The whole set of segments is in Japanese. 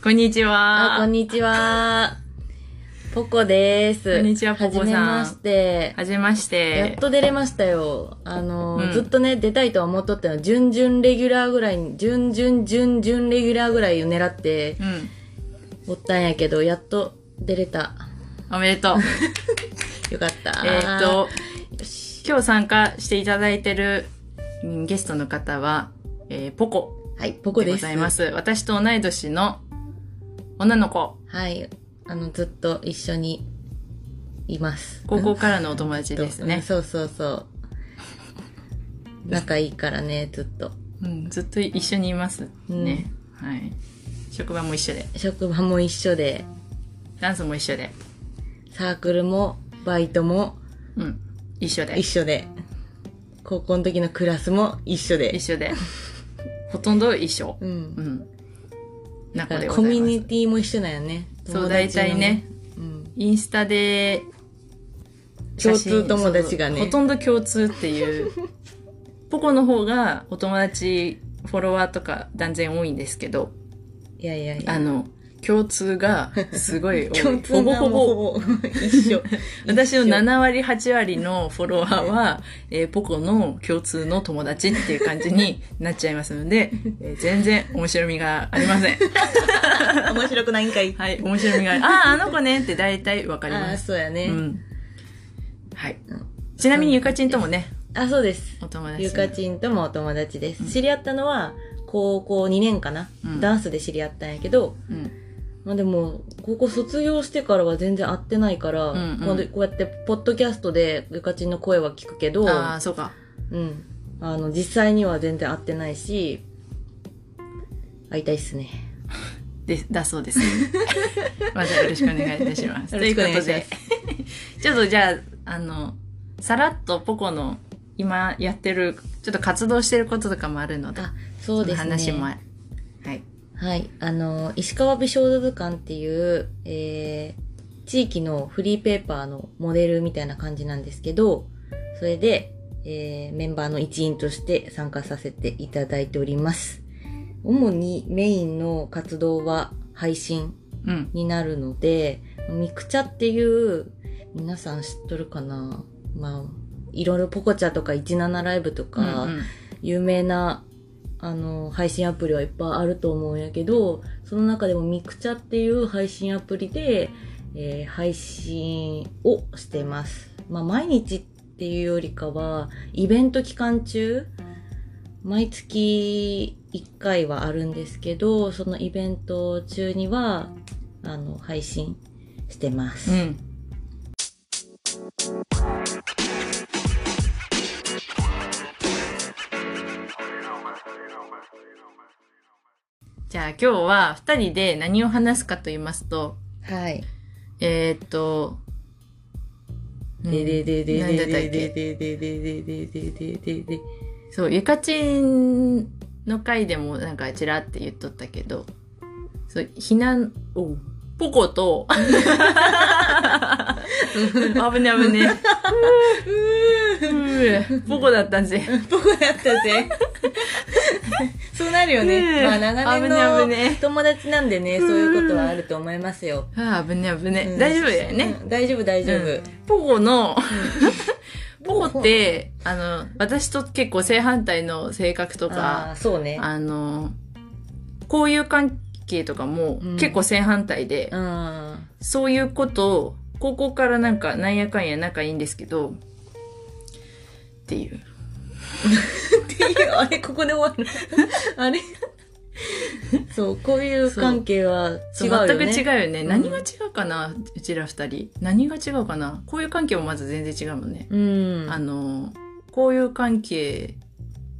こんにちあ、は。こんにちは。ポコです。こんにちはポコさんはじめまして。はじめまし。やってと出れましたよ。あの、うんずっとね、出たいとは思っとったの。準々レギュラーぐらいに、準々準々レギュラーぐらいを狙ってうん。おったんやけど、やっと出れた。おめでとう。よかった。えーっと。今日参加していただいてるうんゲストの方は、えーポコはい、ポコでご。ざいます。私と同い年の女の子、はい。あの、ずっと一緒にいます。高校からのお友達ですうんね。そうそうそう。仲いいからね、ずっと。うん、ずっと一緒にいますね。はい。職場も一緒で、職場も一緒で、ダンスも一緒で、サークルもバイトもうん、一緒で一、緒で、高校の時のクラスも一緒で。一緒で、ほとんど一緒。う。うんん。な子で。コミュニティも一緒だよね。そう、友大体ね、。うん。インスタで、共通友達がねほとんど共通っていう。ポコの方がお友達、フォロワーとか断然多いんですけど、いやいやいや。あの、共通が すごい多い。共通ほぼほぼ。一緒。私の一緒7割、8割のフォロワーは、えーポコの共通の友達っていう感じになっちゃいますので、えー全然面白みがありません。面白くないんかい。はい、面白みがある。ああ、あの子ねって大体わかりああ、ます。そうやね。うん。はい。ちなみにゆかちんともね、あ、そうです。お友達。ゆかちんともお友達です。知り合ったのは、高校2年かな、うんダンスで知り合ったんやけど、うん。まあでも、高校卒業してからは全然会ってないから、うんうんこうやって、ポッドキャストでゆかちんの声は聞くけど、ああ、そうか。うん。あの、実際には全然会ってないし、会いたいっすね。で、だそうです。またよろしくお願いいたします。よろしくお願いしますということで、ちょっとじゃあ、あの、さらっとポコの今やってる、ちょっと活動してることとかもあるので、あ、そうですね。の話も。はい。はい。あの、石川美少女図鑑っていう、えー、地域のフリーペーパーのモデルみたいな感じなんですけど、それで、えー、メンバーの一員として参加させていただいております。主にメインの活動は配信うん。になるので、ミクチャっていう、皆さん知っとるかな？まあ、いろいろポコチャとか17ライブとか、うんうん有名な、あの、配信アプリはいっぱいあると思うんやけど、その中でもミクチャっていう配信アプリで、えー配信をしてます。まあ、毎日っていうよりかは、イベント期間中、毎月1回はあるんですけど、そのイベント中には、あの、配信してます。うん。あ今日は二人で何を話すかと言いますと、はい。えー、っと、うんでででででったっけ？ででででででででででそう、ゆかちんの回でもなんかちらって言っとったけど、そう、避難、おうポコと、危ね危ね。うーポコだったんぜ。僕やったぜ。そうなるよね。うんまあ長年の友達なんでね、そういうことはあると思いますよ。ああ、危ね危ね。うん大丈夫だよね。うん大丈夫大丈夫。うんポコの、ポコって、あの、私と結構正反対の性格とあかあ、、そうね。あの、交友関係とかもうん結構正反対で、うん。そういうことを、高校からなんかなんやかんや仲いいんですけど、っていう。っていう、あれ、ここで終わる。あれ？そう、こういう関係は違うよね。全く違うよね。うん何が違うかな？うちら二人。何が違うかな？こういう関係もまず全然違うもんね。うん。あの、こういう関係、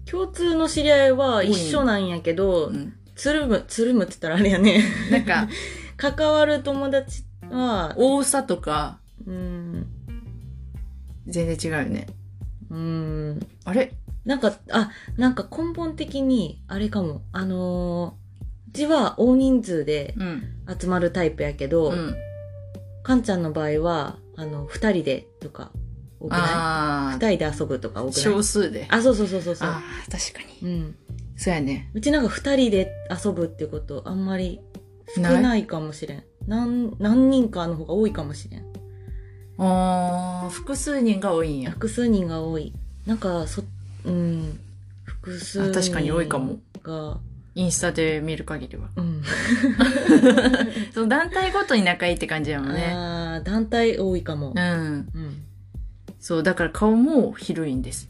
共通の知り合いは一緒なんやけど、うん、つるむ、つるむって言ったらあれやね。なんか、関わる友達は、多さとか、うん、全然違うよね。うん、あれ？なんか、あ、なんか根本的に、あれかも。あのーうちは大人数でうん。集まるタイプやけど、うん。かんちゃんの場合は、あの、二人でとか、多くない？あ二人で遊ぶとか多あ、くない？少数で。あ、そうそうそうそうそう。ああ、確かに。うん。そうやね。うちなんか二人で遊ぶってことあんまり少ないかもしれん。何、何人かの方が多いかもしれん。あー、複数人が多いんや。複数人が多い。なんか、そ、うん、複数人あ確かに多いかも。が、インスタで見る限りは。うん。その団体ごとに仲いいって感じやもんね。あー団体多いかもう。ん。うん。そう、だから顔も広いんです。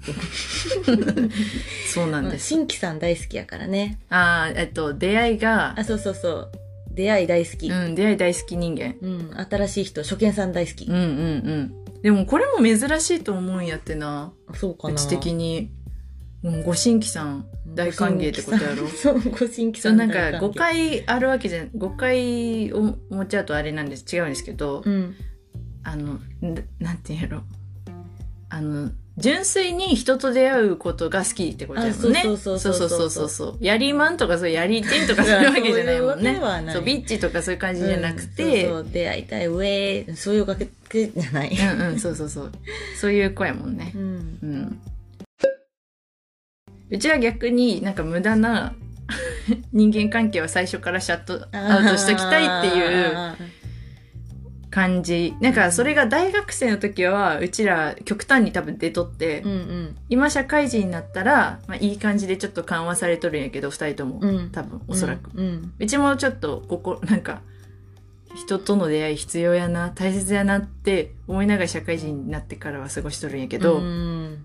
そうなんまあです。新規さん大好きやからね。ああ、えっと、出会いがあ、、そうそうそう。出会い大好き。うん、出会い大好き人間。うん。新しい人、初見さん大好きうん。うんうん。でもこれも珍しいと思うんやってな。そうかな。うち的に。うん、ご新規さん大歓迎ってことやろ。そう、ご新規さんなんか大歓迎誤。解あるわけじゃん、誤解を持っちゃうとあれなんです、違うんですけど、うん。あの、んなんていうんやろ。あの、純粋に人と出会うことが好きってことだもんね。あそうそうそうそうそうそうそうやりまんとかそうやりてんとかそういうわけじゃないもんね。ないそう、ビッチとかそういう感じじゃなくうんて、そうそう出会いたい、ウェーそういうわけじゃない。うんうん、そうそうそう。そういう子やもんねう。ん。うん。うちは逆になんか無駄な 人間関係は最初からシャットアウトしときたいっていうあ感じ。なんかそれが大学生の時はうちら極端に多分出とって、ー。うん今社会人になったら、まあ、いい感じでちょっと緩和されとるんやけど、二人とも。うん。うん。多分、おそらく。うん。うちもちょっと、ここ、なんか、人との出会い必要やな、大切やなって思いながら社会人になってからは過ごしとるんやけど、うん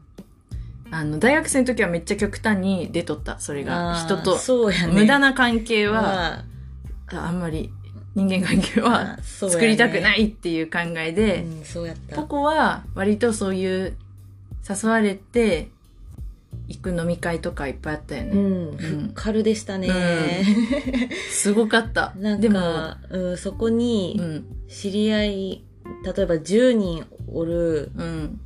あの、大学生の時はめっちゃ極端に出とった、それが。人と、そうやね。無駄な関係は、は、ああんまり人間関係は作りたくないっていう考えで、うん、そうやった。ポコは割とそういう誘われて行く飲み会とかいっぱいあったよね。うん、ふっかるでしたね。すごかった。なんでも、か、うん、そこうにん、知り合い、例えば10人おるうん、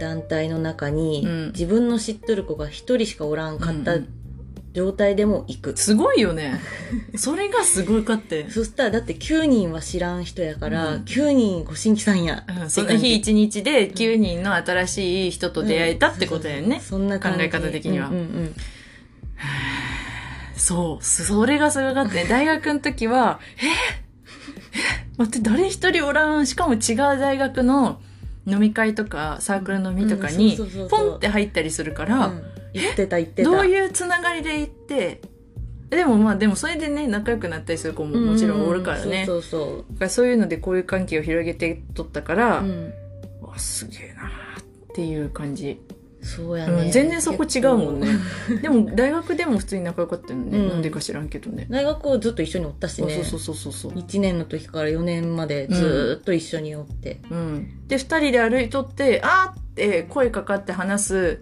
団体の中に、うん自分の知っとる子が1人しかおらんかったうんうん状態でも行く。すごいよね。それがすごかったよ。そしたらだって9人は知らん人やから、うん9人ご新規さんや。うんその日一日で9人の新しい人と出会えたってことだよね。そんな感じ考え方的にはうんうんうん そう。それがすごかったね。大学の時は、え？え？待って、誰一人おらん。しかも違う大学の飲み会とか、サークル飲みとかにポンって入ったりするから、うん言ってた言ってた。どういうつながりで行って、でもまあでもそれでね、仲良くなったりする子ももちろんおるからね。そうそうだからそういうのでこういう関係を広げてとったから、そう。うん。わすげえなっていう感じ。そうやね。うん、全然そこ違うもんね。でも大学でも普通に仲良かったよね。うんなんでか知らんけどね。大学をずっと一緒におったしそうね。そうそうそうそう。1年の時から4年までずーっと一緒におって。うん。で、二人で歩いとって、あーって声かかって話す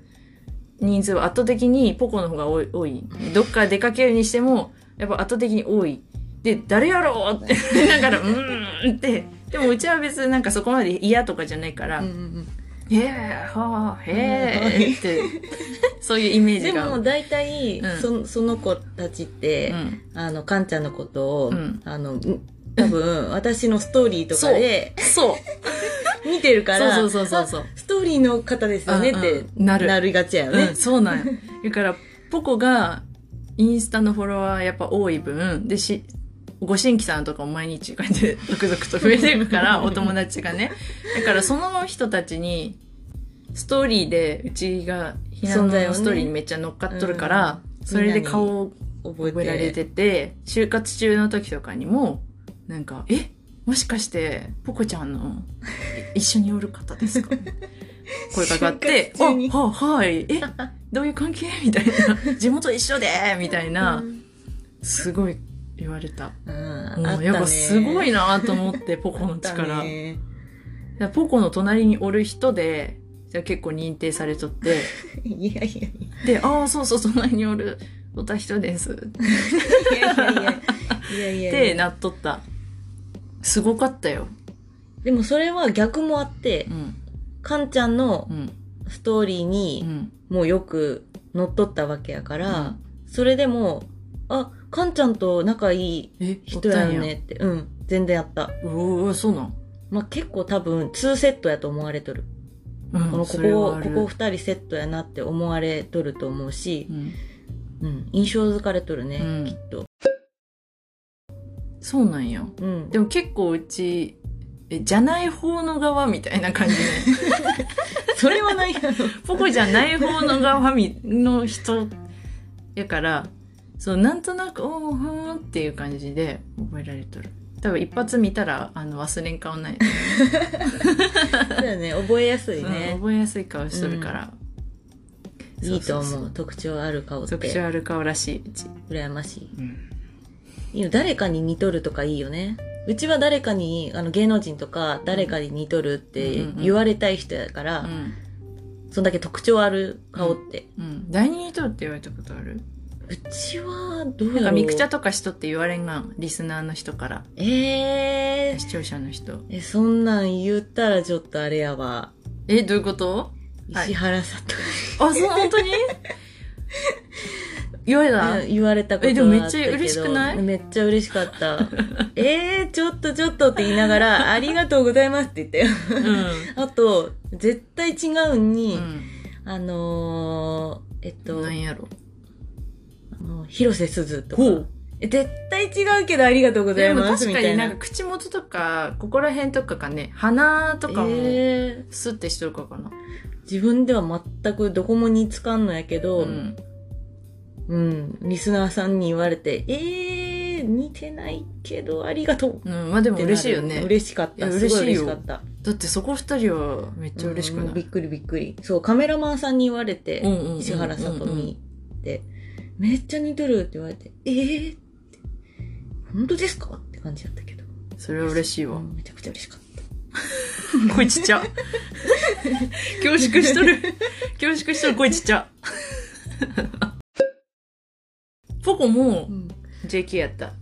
人数は圧倒的にポコの方が多い。多いどっか出かけるにしても、やっぱ圧倒的に多い。で、誰やろうって、だから、うーんって。でもうちは別になんかそこまで嫌とかじゃないから、うんうんうんへえ、はあ、へえって、そういうイメージが。でも大体、うんそその子たちって、うん。あの、かんちゃんのことを、うんあの、ん多分、私のストーリーとかでそう。見てるから、そうそうそうそうそうあストーリーの方ですよねってなるなりがちやよねうん、。そうなんや。だから、ポコが、インスタのフォロワーやっぱ多い分、でし、ご新規さんとかも毎日こうやって続々と増えていくから、お友達がね。だからその人たちに、ストーリーで、うちが、ひなのストーリーにめっちゃ乗っかっとるから、うんそれで顔を覚えて覚えられてて、就活中の時とかにも、なんか、え？もしかして、ポコちゃんの、い一緒におる方ですか？声かかって、あ、は、はい、え、どういう関係？みたいな。地元一緒でみたいな、すごい言われた。うんうんあったね。やっぱすごいなと思って、ポコの力。ポコの隣におる人で、じゃあ結構認定されとって、いやいやいで、ああ、そうそう、隣におる、おた人です。やいやいや。いやいやいや。ってなっとった。すごかったよ。でもそれは逆もあってう、ん。かんちゃんのうん。ストーリーうにん。もうよく乗っ取ったわけやから、うんそれでも、あ、かんちゃんと仲いいえ、人やよねって、うん、全然やった。おおそうなん。まあ、結構多分2セットやと思われとる。うんこのここ、ここ2人セットやなって思われとると思うしう、ん。うん、印象づかれとるね、うんきっと。そうなんや。うん。でも結構うち、え、じゃない方の側みたいな感じね。それはないやろ。ポコじゃない方の側みの人やから、そう、なんとなく、おーふーんっていう感じで覚えられとる。多分一発見たら、あの、忘れん顔ない。そうだね、覚えやすいうんね。覚えやすい顔しとるから。いいとそうそうそう思う。特徴ある顔って。特徴ある顔らしい、うち。羨ましうん。い。い誰かに似とるとかいいよね。うちは誰かに、あの芸能人とか誰かに似とるってうん言われたい人やから、うん。そんだけ特徴ある顔って。うん。第二にとって言われたことある？うちはどうなんか、やろうミクチャとかしとって言われんがん。リスナーの人から。えー、視聴者の人。え、そんなん言ったらちょっとあれやわ。え、どういうこと？はい石原さと、あ、そう、本当に？言われた？言われたことはえでもめっちゃ嬉しくない？めっちゃ嬉しかった。えー、ちょっとちょっとって言いながら、ありがとうございますって言ったよ。う あと、絶対違うんに、ん。あのー、えっうん。と、なんやろ？あの広瀬すずとか絶対違うけどありがとうございます確かにな。なんか口元とか、ここら辺とかかね、鼻とかも、えー、スッてしとるかかな。自分では全くどこも似つかんのやけど、うん。うん、リスナーさんに言われて、えー、似てないけどありがとう。うん、まあでも嬉しいよね。嬉しかった。嬉しいよ嬉しかった。だってそこ二人はめっちゃ嬉しくない？うんびっくりびっくり。そう、カメラマンさんに言われて、石原さとみって、めっちゃ似てるって言われて、えーって、本当ですか？って感じだったけど。それは嬉しいわう。んめちゃくちゃ嬉しかった。声ちっちゃ。恐縮しとる。恐縮しとる声ちっちゃ。ポコもうん JK やった。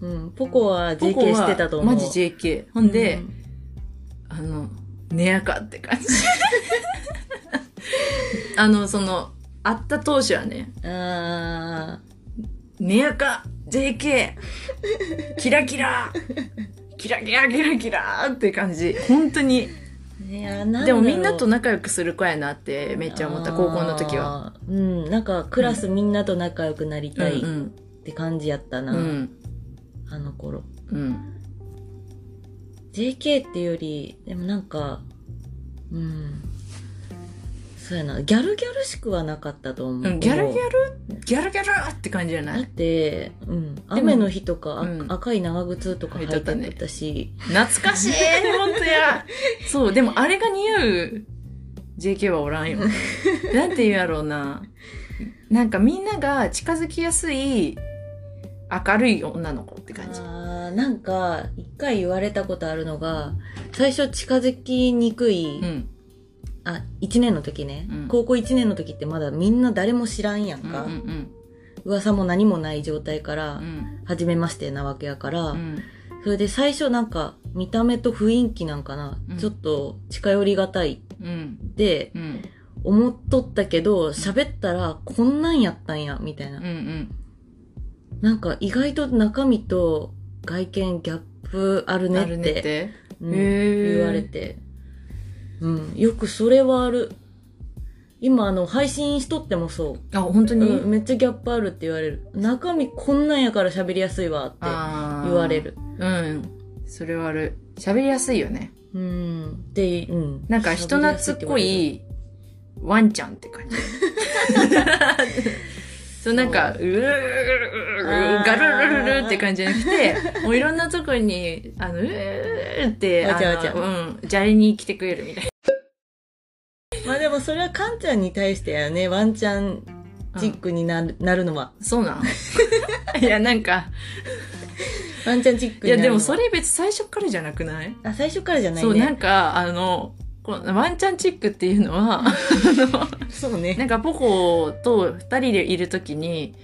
うん、ポコは JK はしてたと思う。マジ JK。ほんで、うんあの、ねやかって感じ。あの、その、会った当初はね、あねやか JK! キラキラキラキラキラキラって感じ。本当に。ーいやなんだろうでもみんなと仲良くする子やなってめっちゃ思った、高校の時は。うん、なんかクラスみんなと仲良くなりたいっうんて感じやったな、うん。うん。あの頃。うん。JK っていうより、でもなんか、うん。そうやな、ギャルギャルしくはなかったと思う。うんギャルギャル？ギャルギャルって感じじゃなだっいて、うん、雨の日とか、あうん赤い長靴とか履いて履いとったねたし、懐かしい本当やそう、でもあれが似合う JK はおらんよ。なんて言うやろうな。なんかみんなが近づきやすい明るい女の子って感じ。あーなんか、一回言われたことあるのが、最初近づきにくい、うん。あ、1年の時ね、うん高校1年の時ってまだみんな誰も知らんやんうんか。うん噂も何もない状態から、うん。初めましてなわけやから、うん。それで最初なんか、見た目と雰囲気なんかな、うんちょっと近寄りがたいうん。ってうん。思っとったけど、喋ったらこんなんやったんや、みたいな。うん。うん。なんか意外と中身と外見ギャップあるねって、ねって。うん言われて。うん、よくそれはある。今あの、配信しとってもそう。あ、本当に、うん、めっちゃギャップあるって言われる。中身こんなんやから喋りやすいわって言われる。うん。それはある。喋りやすいよね。うん。で、うん。なんか人懐っこいワンちゃんって感じ。そう、なんか、うーガルルルルって感じじゃなくて、もういろんなとこに、あの、うーって、わちゃわちゃうん、砂利に来てくれるみたいまあでもそれはカンちゃんに対してやね、ワンちゃんチックになる,、なるのは。な。そうなん いや、なんか、ワンちゃんチックいや、になるのは。でもそれ別最初からじゃなくない？あ、最初からじゃないそう、なんね。か、あの、このワンちゃんチックっていうのは、あそうの、なね。んかポコと二人でいるときに、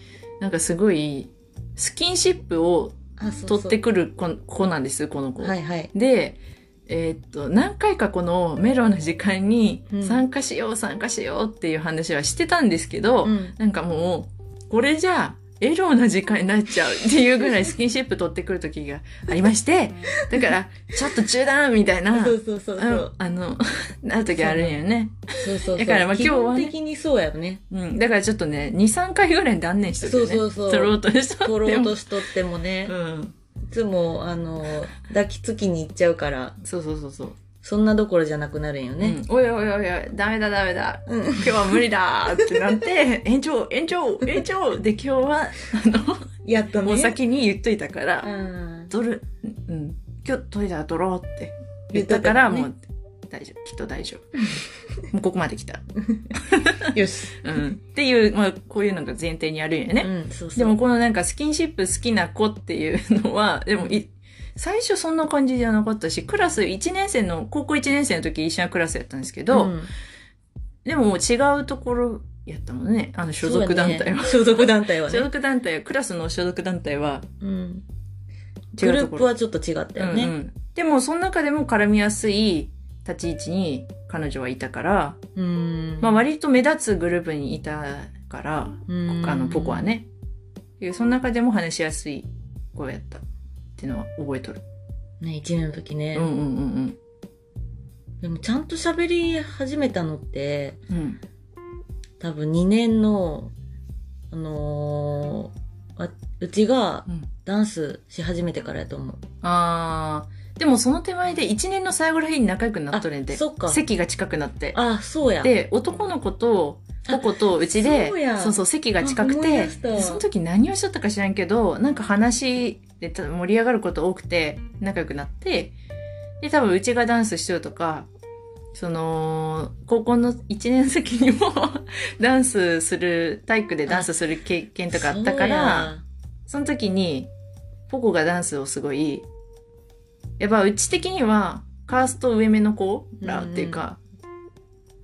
なんかすごい、スキンシップをあ、そうそう取ってくる子子なんです、この子。はいはい。で、えーっと、何回かこのメロの時間にうん参加しよう、参加しようっていう話はしてたんですけど、うん。なんかもう、これじゃあ、エロな時間になっちゃうっていうぐらいスキンシップ取ってくる時がありまして、だから、ちょっと中断みたいな、そうそうそうそう。あの、なる時あるんよね。そうそうそう。だからまあ今日はね基本的にそうやよね。うん。だからちょっとね、2、3回ぐらい断念してるよね。そうそうそう取ろうとしとっても。取ろうとしとってもねう。ん。つも、あの、抱きつきに行っちゃうから、そうそうそうそう。そんなどころじゃなくなるんよね。うん、おいおいおいおい、ダメだダメだ。うん。今日は無理だってなって、延長、延長、延長で今日は、あ やっとの、お先に言っといたから、うん。取る、うん、今日取れたら取ろうって言言ったから、ねもう、大丈夫、きっと大丈夫。もうここまで来た。よし。うん。っていう、まあ、こういうのが前提にあるんよね。うん、そうそう。でも、このなんかスキンシップ好きな子っていうのは、でもい、最初そんな感じじゃなかったし、クラス1年生の、高校1年生の時一緒なクラスやったんですけど、うんでももう違うところやったもんね。あの所属団体は。ね所属団体は所ね。属団体は、クラスの所属団体はうん。違グルー。プはちょっと違ったよね。うんうんでも、その中でも絡みやすい立ち位置に彼女はいたから、うん。まあ割と目立つグループにいたから、うんあの、ポコは。ね。でその中でも話しやすい子やったっていうのは覚えとる。ね、1年の時ね。うんうんうんでもちゃんと喋り始めたのって、うん。うん。多分2年の、あのーあうちがうんダンスし始めてからやと思う。あー、でもその手前で1年の最後らへんに仲良くなっとるんで、あそっか。席が近くなって。あ、そうや。で、男の子と、ポコとうちでそうや、そう席が近くて、その時何をしとったか知らんけど、なんか話でた盛り上がること多くて、仲良くなって、で、多分うちがダンスしようとか、その、高校の1年生にも ダンスする、体育でダンスする経験とかあったから、その時に、ポコがダンスをすごい、やっぱうち的には、カースト上目の子らっていうか、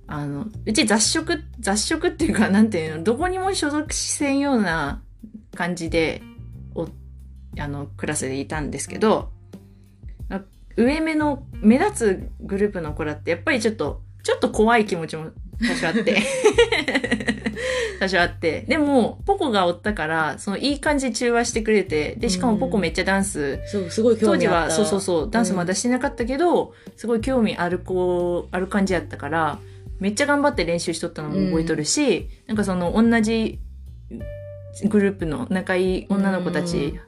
あの、うち雑食、雑食っていうか、なんていうの、どこにも所属せんような感じで、お、あの、クラスでいたんですけど、あ上目の、目立つグループの子らって、やっぱりちょっと、ちょっと怖い気持ちも多少あって。多少あって。でも、ポコがおったから、そのいい感じで中和してくれて、で、しかもポコめっちゃダンス、そう、すごい興当時味あった。は、そうそうそう、ダンスまだしてなかったけど、すごい興味ある子、ある感じやったから、めっちゃ頑張って練習しとったのも覚えとるし、なんかその同じグループの仲いい女の子たち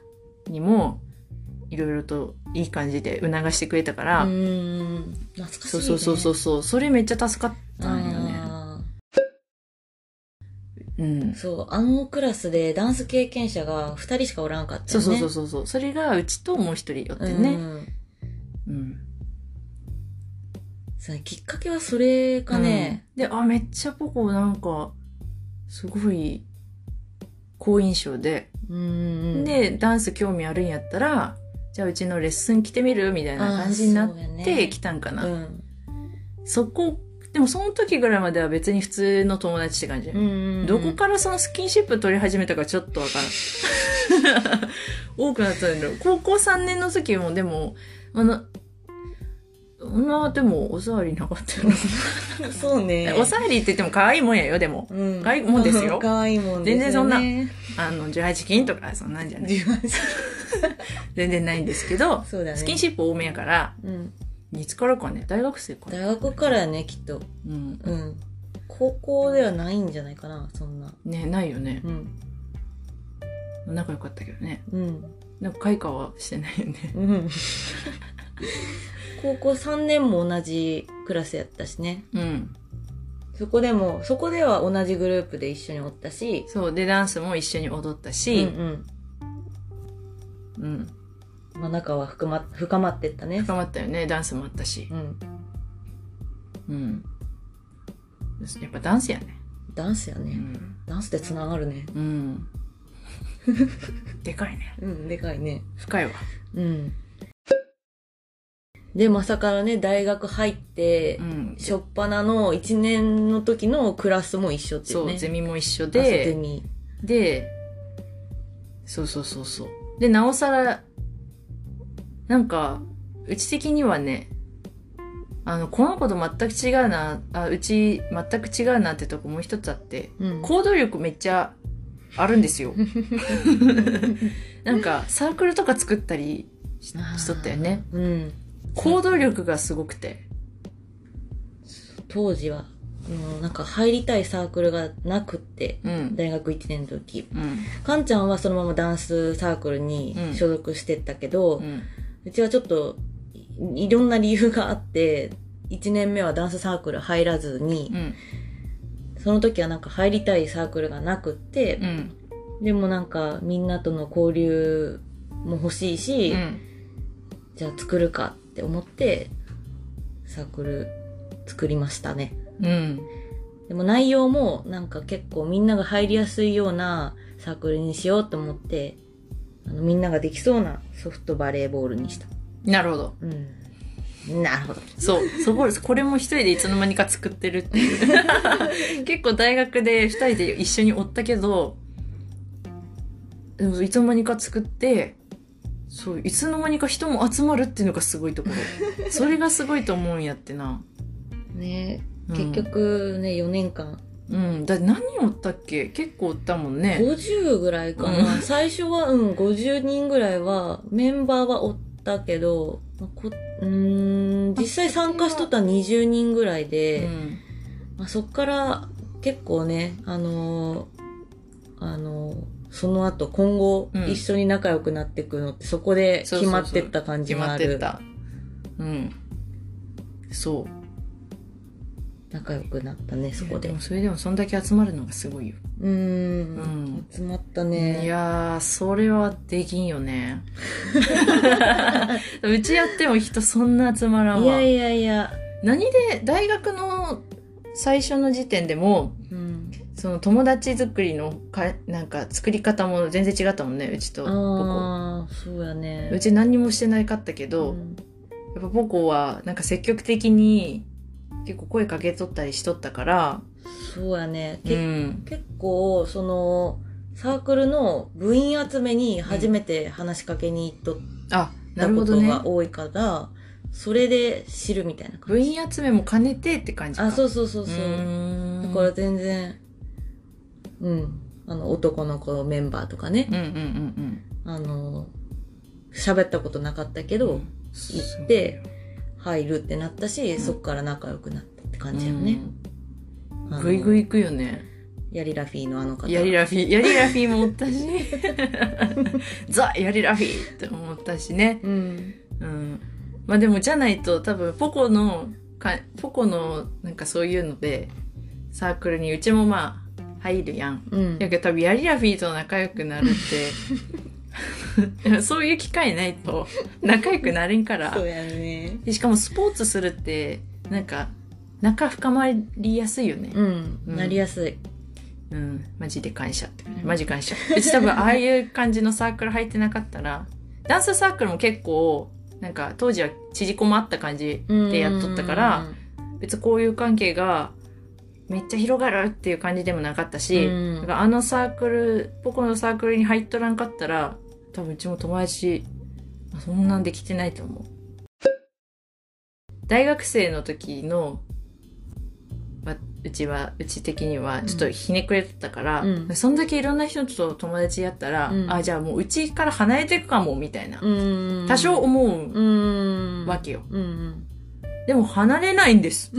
にも、いろいろといい感じで促してくれたから、うーん。懐かしい、ね。そうそうそうそうそう、それめっちゃ助かったね。あうんー。そう、あのクラスでダンス経験者が2人しかおらんかったそうよね。そうそうそうそう。それがうちともう一人よってうんね。うん。そうきっかけはそれかね。うんで、あ、めっちゃポコなんか、すごい、好印象で。うん。で、ダンス興味あるんやったら、じゃあうちのレッスン来てみるみたいな感じになって来たんかな。うん。そこ、でもその時ぐらいまでは別に普通の友達って感じ。うん。どこからそのスキンシップ取り始めたかちょっとわからん。多くなったんだろう。高校3年の時もでも、あの、そんな、でも、お触りなかったよな。そうね。お触りって言っても可愛いもんやよ、でも。うん。可愛いもんですよ 可愛いもんですよ、ね。全然そんなあの、18金とかそんなんじゃない。全然ないんですけど、そうだね。スキンシップ多めやから、うん。いつからかね、大学生かな。大学からやね、きっと。うん。うん。高校ではないんじゃないかな、そんな。ね、ないよね。うん。仲良かったけどね。うん。なんか開花はしてないよね。うん。高校3年も同じクラスやったしね。うん。そこでも、そこでは同じグループで一緒におったし、そう。で、ダンスも一緒に踊ったうんし、うん。うん。まあ、仲は深ま、深まってったね。深まったよね。ダンスもあったしう。ん。うん。やっぱダンスやね。ダンスやね。うん。ダンスで繋がるね。うん。でかいね。うん、でかいね。深いわ。うん。で、まさかのね、大学入ってう、ん。しょっぱなの1年の時のクラスも一緒っていうそう、ね。ゼミも一緒あそうゼで、ミ。で、そうそうそうそう。で、なおさら、なんか、うち的にはね、あの、この子と全く違うな、あ、うち全く違うなってとこもう一つあって、うん。行動力めっちゃあるんですよ。なんか、サークルとか作ったりししとったよね。うん。行動力がすごくて。当時は。あの、なんか入りたいサークルがなくって、うん。大学1年の時。うん。かんちゃんはそのままダンスサークルにうん所属してったけど、う。うんちはちょっといいろんな理由があって、1年目はダンスサークル入らずにう、ん。その時はなんか入りたいサークルがなくってう、ん。でもなんかみんなとの交流も欲しいし、うん。じゃあ作るかって思って、サークル作りましたね。うん。でも内容もなんか結構みんなが入りやすいようなサークルにしようと思って、あのみんなができそうなソフトバレーボールにした。なるほど。うん。なるほど。そう。そこです。これも一人でいつの間にか作ってるっていう。結構大学で二人で一緒におったけど、でもいつの間にか作って、そう、いつの間にか人も集まるっていうのがすごいところ。それがすごいと思うんやってな。ねうん結局ね、4年間。うん。だ何人おったっけ結構おったもんね。50ぐらいかな。うん 最初は、うん、50人ぐらいは、メンバーはおったけど、まあこうーん、実際参加しとった20人ぐらいうで、ん。まあ、そっから結構ね、あのーあのーその後今後うん一緒に仲良くなっていくのってそこでそうそうそう決まってった感じもある。ってった。うん。そう。仲良くなったね、そこででも。それでもそんだけ集まるのがすごいよ。うーんうん集まったね。いやー、それはできんよね。うちやっても人そんな集まらんわ。いやいやいや。何で、大学の最初の時点でも、うん。その友達作りのか、なんか作り方も全然違ったもんね、うちとポコ。ああ、そうやね。うち何にもしてないかったけど、うんやっぱポコはなんか積極的に結構声かけとったりしとったから、そうやね。うけん。結構、その、サークルの部員集めに初めて話しかけに行っとったこ。とが多いから、それで知るみたいな感部じ。員集めも兼ねてって感じか。あ、そうそうそうそう。だから全然、うん。あの、男の子のメンバーとかねう、んうんうんあの、喋ったことなかったけど、うん。行って、入るってなったし、んそっから仲良くなったって感じよね。ぐいぐい行くよね。ヤリラフィーのあの方。ヤリラフィー、ヤリラフィーもおったし、ザ・ヤリラフィーって思ったしね。うん。うん。まあでもじゃないと多分ポコの、かポコのなんかそういうので、サークルにうちもまあ入るやん。うん。やけど多分ヤリラフィーと仲良くなるって、そういう機会ないと仲良くなれんから。そうやね。でしかもスポーツするって、なんか、仲深まりやすいよね。うん。うんなりやすい。うん。マジで感謝って。マジ感謝。うち多分 ああいう感じのサークル入ってなかったら、ダンスサークルも結構、なんか当時は縮こまった感じでやっとったから、別にこういう関係がめっちゃ広がるっていう感じでもなかったし、うんあのサークル、ポコのサークルに入っとらんかったら、多分うちも友達、そんなんできてないと思う。大学生の時の、わうちは、うち的には、ちょっとひねくれてたから、うんそんだけいろんな人と友達やったら、うんあ、じゃあもううちから離れていくかも、みたいな。うん。多少思ううん。わけよ。うんうん。でも離れないんです。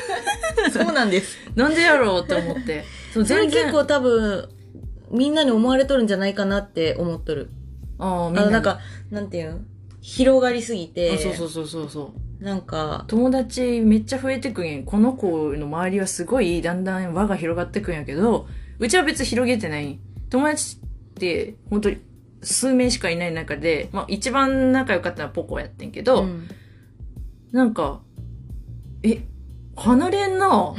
そうなんです。なんでやろうって思って。そうそれ全然結構多分、みんなに思われとるんじゃないかなって思っとる。ああ、みんなあの、なんか、なんていうの？広がりすぎて、あそうそうそうそうそう。なんか、友達めっちゃ増えてくんやん。この子の周りはすごいだんだん輪が広がってくんやけど、うちは別に広げてない。友達って本当に数名しかいない中で、まあ一番仲良かったのはポコやってんけど、うんなんか、え、離れんな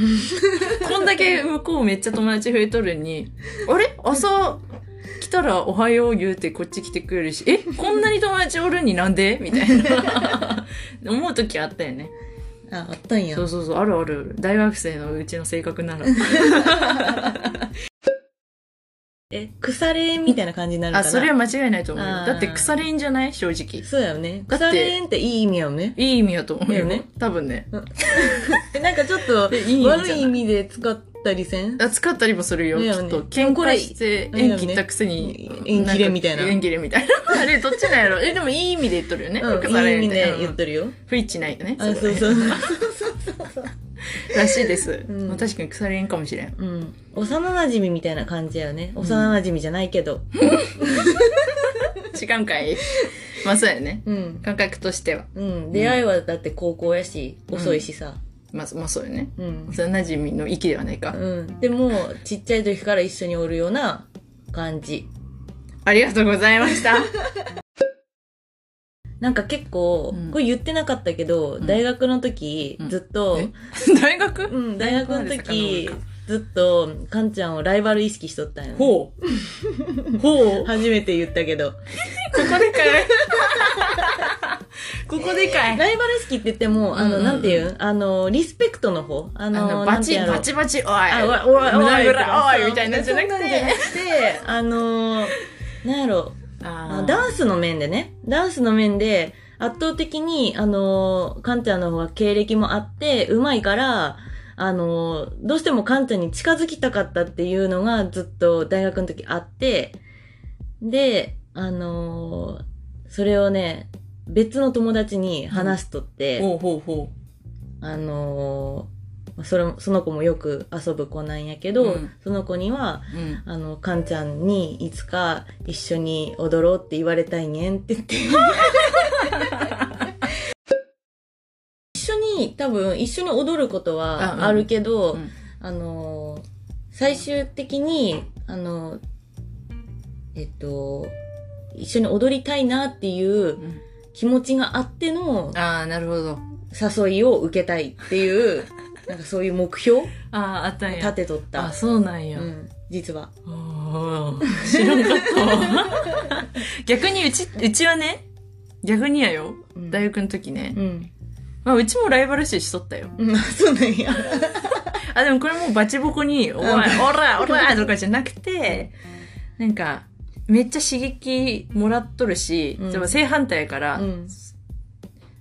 こんだけ向こうめっちゃ友達増えとるのに、あれ？朝来たらおはよう言うてこっち来てくれるし、え、こんなに友達おるになんで？みたいな。思う時あったよね。あ、あったんや。そうそうそう、あるあるある。大学生のうちの性格なら。え、腐れ縁みたいな感じになるかあ、なそれは間違いないと思うよ。あーだって腐れんじゃない？正直。そうやよね。だって腐れ縁っていい意味やよね。いい意味やと思うよ。だよね多分ね。えなんかちょっと、えいい意味じゃない？悪い意味で使ったりせん？あ使ったりもするよ。だよねきっと。喧嘩して縁切ったくせに。縁切れみたいな縁切れみたいな。あれ、どっちなんやろ？え、でもいい意味で言っとるよね。うん、腐れいい意味でんって言っとるよ。不一致ないよね。あ、こそうそう。らしいです。うんまあ確かに腐れ縁かもしれん。うん。幼馴染みたいな感じやよね。幼馴染じゃないけど。違うんかいまあそうやね。うん。感覚としては。うん。出会いはだって高校やし、遅いしさ。まあ、まあそうよね。うん。幼馴染の域ではないか。うん。でも、ちっちゃい時から一緒におるような感じ。ありがとうございました。なんか結構、うんこれ言ってなかったけど、うん大学の時、うんずっと、え？大学？うん、大学の大時ずっと、かんちゃんをライバル意識しとったんよ、ね。ほう。ほう。初めて言ったけど。ここでかい。ここでかい。ライバル意識って言っても、あの、うんうんなんていう？んあの、リスペクトの方ああの、の、バチ、なんていうんやろバチバチ、おい。あ、おい、おい、おい、胸ぐらとかおいみたいなんじゃなくてて、あの、なんやろ、あダンスの面でね、ダンスの面で、圧倒的に、あの、カンちゃんの方が経歴もあって、うまいから、あの、どうしてもカンちゃんに近づきたかったっていうのがずっと大学の時あって、で、あの、それをね、別の友達に話しとって、ほうほうほあのーそれも、その子もよく遊ぶ子なんやけど、うんその子には、う。うん。あの、かんちゃんにいつか一緒に踊ろうって言われたいねんって言って。一緒に、多分一緒に踊ることはあるけど、うんあのー最終的に、あのーえっと、一緒に踊りたいなっていううん気持ちがあってのああ、なるほど。誘いを受けたいっていう、なんかそういう目標？ああ、あったんや。立てとった。あ、そうなんや。うん、実は。知らんかったわ。逆にうち、うちはね、逆にやよ。うん大学の時ね。うん。まあ、うちもライバル視しとったよ。うん、あそうなんや。あ、でもこれもうバチボコに、おい、おら、おらとかじゃなくて、なんか、めっちゃ刺激もらっとるし、うんでも正反対やから、うん。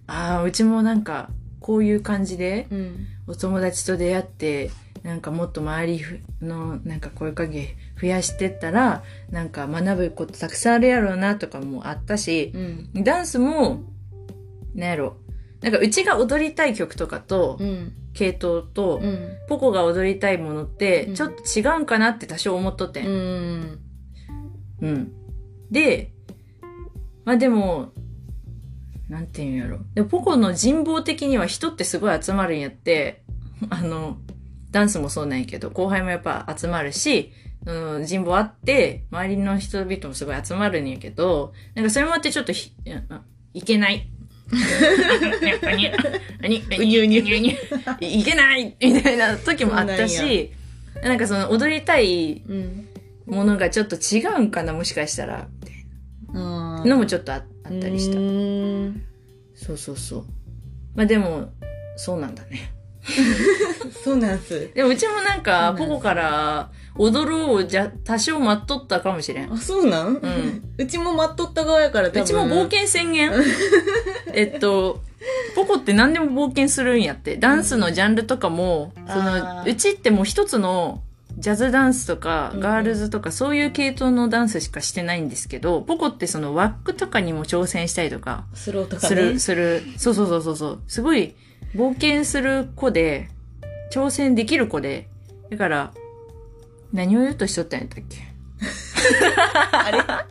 ああ、うちもなんか、こういう感じで、うん。お友達と出会って、なんかもっと周りの、なんか声かけ増やしてったら、なんか学ぶことたくさんあるやろうなとかもあったし、うん。ダンスも、なんやろ、なんかうちが踊りたい曲とかと、うん。系統と、うん。ポコが踊りたいものってう、んちょっと違うんかなって多少思っとってん。うん。で、まあでも、なんていうんやろ。でもポコの人望的には人ってすごい集まるんやって、あの、ダンスもそうなんやけど、後輩もやっぱ集まるし、うん、人望あって、周りの人々もすごい集まるんやけど、なんかそれもあってちょっとひ、いやあいけない。いけない！みたいな時もあったそうし、なんかその踊りたいうん。ものがちょっと違うんかな、もしかしたら。みたいあなのもちょっとああったりした。うん。そうそうそう。まあでも、そうなんだね。そうなんす。でもうちもなんか、ポコから踊ろうじゃ、多少待っとったかもしれん。あ、そうなん？ん うちも待っとった側やから多分。うちも冒険宣言？えっと、ポコって何でも冒険するんやって。ダンスのジャンルとかも、その、うちってもう一つのジャズダンスとかガールズとかそういう系統のダンスしかしてないんですけど、ポコってそのワックとかにも挑戦したりとかスローとかね。する、する。そうそうそうそうそう。すごい冒険する子で、挑戦できる子で、だから、何を言おうとしとったんやったっけ？あれ？あ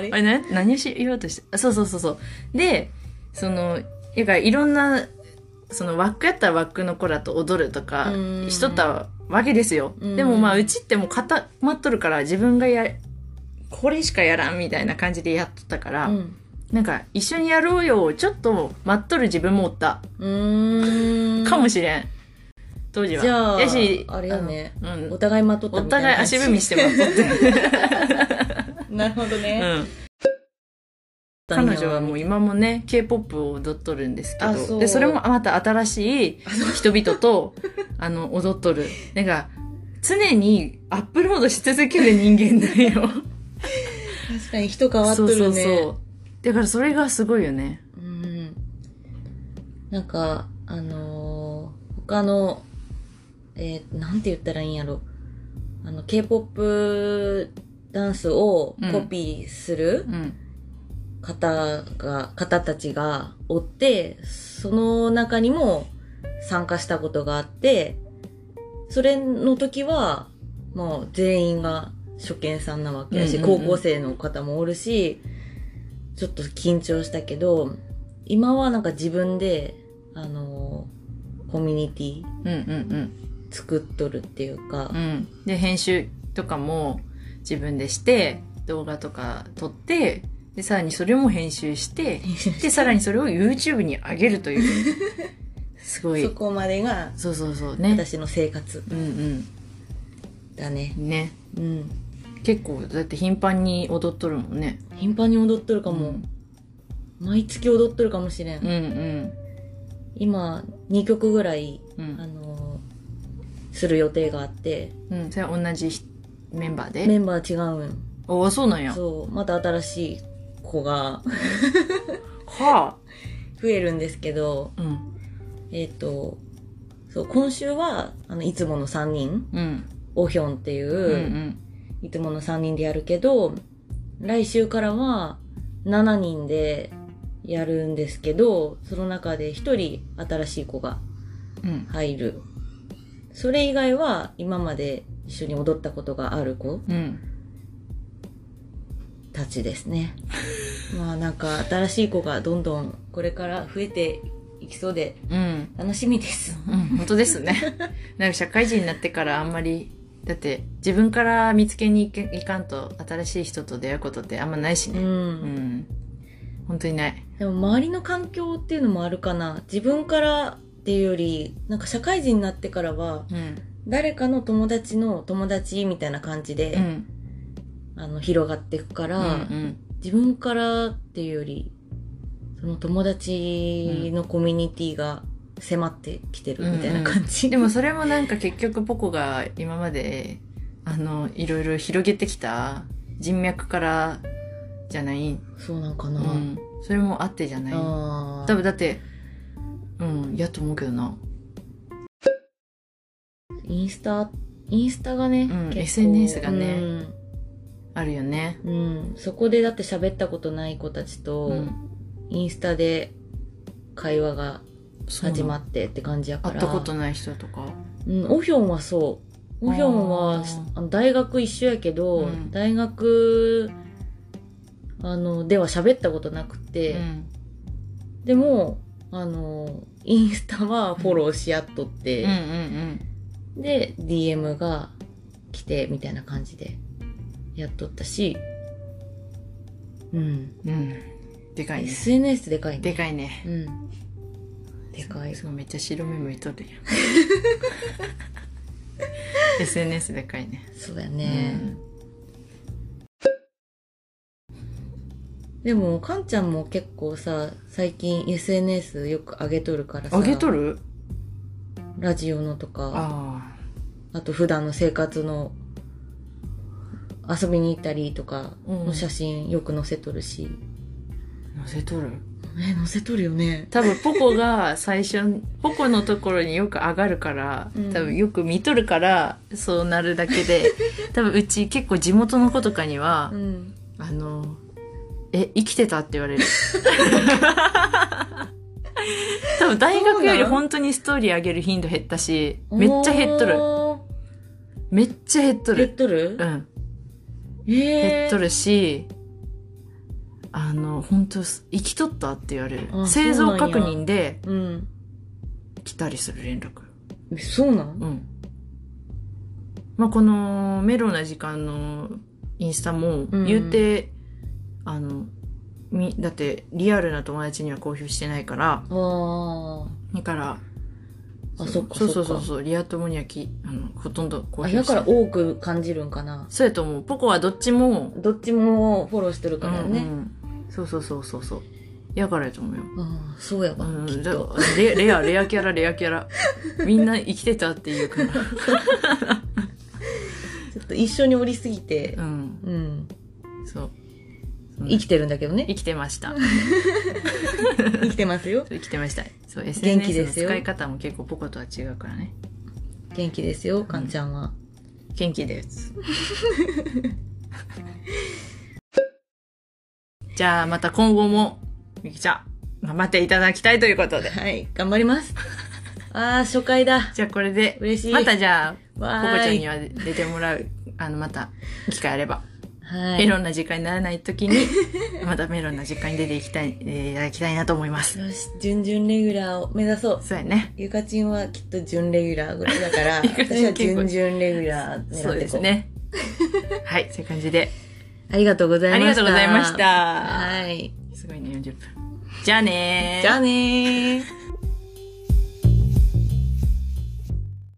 れ？あれ、な、何をし言おうとして、あそうそうそうそう。で、その、だからいろんな、そのワックやったらワックの子らと踊るとかうんしとったわけですよ。うんでもまあうちってもう固まっとるから自分がや、これしかやらんみたいな感じでやっとったから、うん。なんか一緒にやろうよ、ちょっと待っとる自分もおった。うーん。かもしれん。当時は。じゃあやし、あれよね。うんお。互い待っとったおみたいな互い足踏みして待っとって。なるほどね。うん。彼女はもう今もね、K-POP を踊っとるんですけど、で、それもまた新しい人々と、あの、踊っとる。なんか、常にアップロードし続ける人間だよ。確かに人変わっとるね。そうそうそう。だからそれがすごいよね。うん。なんか、あのー他の、えーなんて言ったらいいんやろ。あの、K-POP ダンスをコピーするうん。方が、方たちがおって、その中にも、参加したことがあって、それの時は、もう全員が初見さんなわけだし、うんうんうん高校生の方もおるし、ちょっと緊張したけど、今はなんか自分で、あのーコミュニティうんうん作っとるっていうかうん。う、ん。で、編集とかも自分でして、動画とか撮って、で、さらにそれも編集して、で、さらにそれを YouTube に上げるという。すごいそ。こまでがそうそうそうね。私の生活うんだねう。ん。ね。うん。結構、だって頻繁に踊っとるもんね。頻繁に踊っとるかも。うん毎月踊っとるかもしれん。うんうん。今、2曲ぐらい、うんあのーする予定があって、うん。それは同じひメンバーで？メンバー違うん。おお、そうなんや。そう、また新しい子がは増えるんですけど、あ。うん。えっ、と、そう、今週は、あの、いつもの3人、うん。オヒョンっていう、うんうん。いつもの3人でやるけど、来週からは7人でやるんですけど、その中で1人新しい子がうん。入る。それ以外は今まで一緒に踊ったことがある子うん。たちですね。まあなんか新しい子がどんどんこれから増えていきそうでうん。楽しみです。うん。本当ですね。なんか社会人になってからあんまり、だって自分から見つけに行かんと新しい人と出会うことってあんまないしう。ね。うんん。本当にない。でも周りの環境っていうのもあるかな。自分からっていうより、なんか社会人になってからは、うん。誰かの友達の友達みたいな感じで、うん。あの、広がっていくから、うん。自分からっていうより、その友達のコミュニティが迫ってきてるみたいな感じ。でもそれもなんか結局ポコが今まで、あの、いろいろ広げてきた人脈からじゃない。そうなんかな。うん。それもあってじゃない。多分だって、うん、やと思うけどな。インスタ、インスタがね、うん SNS がねあるよね。うん。うんそこでだって喋ったことない子たちと、うん。インスタで会話が始まっってって感じやから。会ったことない人とか？うん、オヒョンはそう。オヒョンは大学一緒やけど、うん大学あのでは喋ったことなくて、うん。でもあのインスタはフォローし合っとっうんうて、んで DM が来てみたいな感じでやっとったし、うん、うん。うん。でかいね。SNS でかいね。でかいね。うん。でかい。すごいめっちゃ白目向いとるやん。SNS でかいね。そうやね。でも、かんちゃんも結構さ、最近 SNS よく上げとるからさ。あげとる？ラジオのとか、ああと普段の生活の遊びに行ったりとかの写真よく載せとるし。あ。載せとる？え、載せとるよね。多分ポコが最初、ポコのところによく上がるから、うん多分よく見とるから、そうなるだけで、多分うち結構地元の子とかには、うん。あの、え、生きてたって言われる。多分大学より本当にストーリー上げる頻度減ったし、めっちゃ減っとる。る。めっちゃ減っと減っる。とる？うん。え減っとるし、あの、本当生きとったって言われる。あ製造確認でうん。来たりする連絡。えそうなん？うん。まあ、このメロな時間のインスタもうん言って、あの、み、だってリアルな友達には公表してないから、あだから、あそっかそうそうそうそう、リア友にはき、あの、ほとんど公あ。あ、表してから多く感じるんかな。そうやと思う。ポコはどっちも、どっちもフォローしてるからね。うんうんそうそうそうそうそう。やからやと思うよ。ああ、そうやわ、うん、きっだと。レレア、レアキャラ、レアキャラ。みんな生きてたっていうから。ちょっと一緒におりすぎてう、ん。うん。生きてるんだけどね。生きてました。生きてますよ。生きてました。そう、元気 SNS のですよ使い方も結構ポコとは違うからね。元気ですよ、かんちゃんは。元気です。じゃあまた今後も、みきちゃん、頑張っていただきたいということで。はい、頑張ります。あー、初回だ。じゃあこれで、嬉しいまたじゃあ、わポコちゃん。には出てもらう、あの、また、機会あれば、はい。メロンな時間にならない時に、またメロンな時間に出ていきたい、えーいただきたいなと思います。よし、準々レギュラーを目指そう。そうやね。ゆかちんはきっと準レギュラーぐらいだから、私は準々レギュラー狙ってこう。そうです。ね。はい、そういう感じで。ありがとうございました。ありがとうございました。はい。すごいね、40分。じゃあねー。じゃあねー。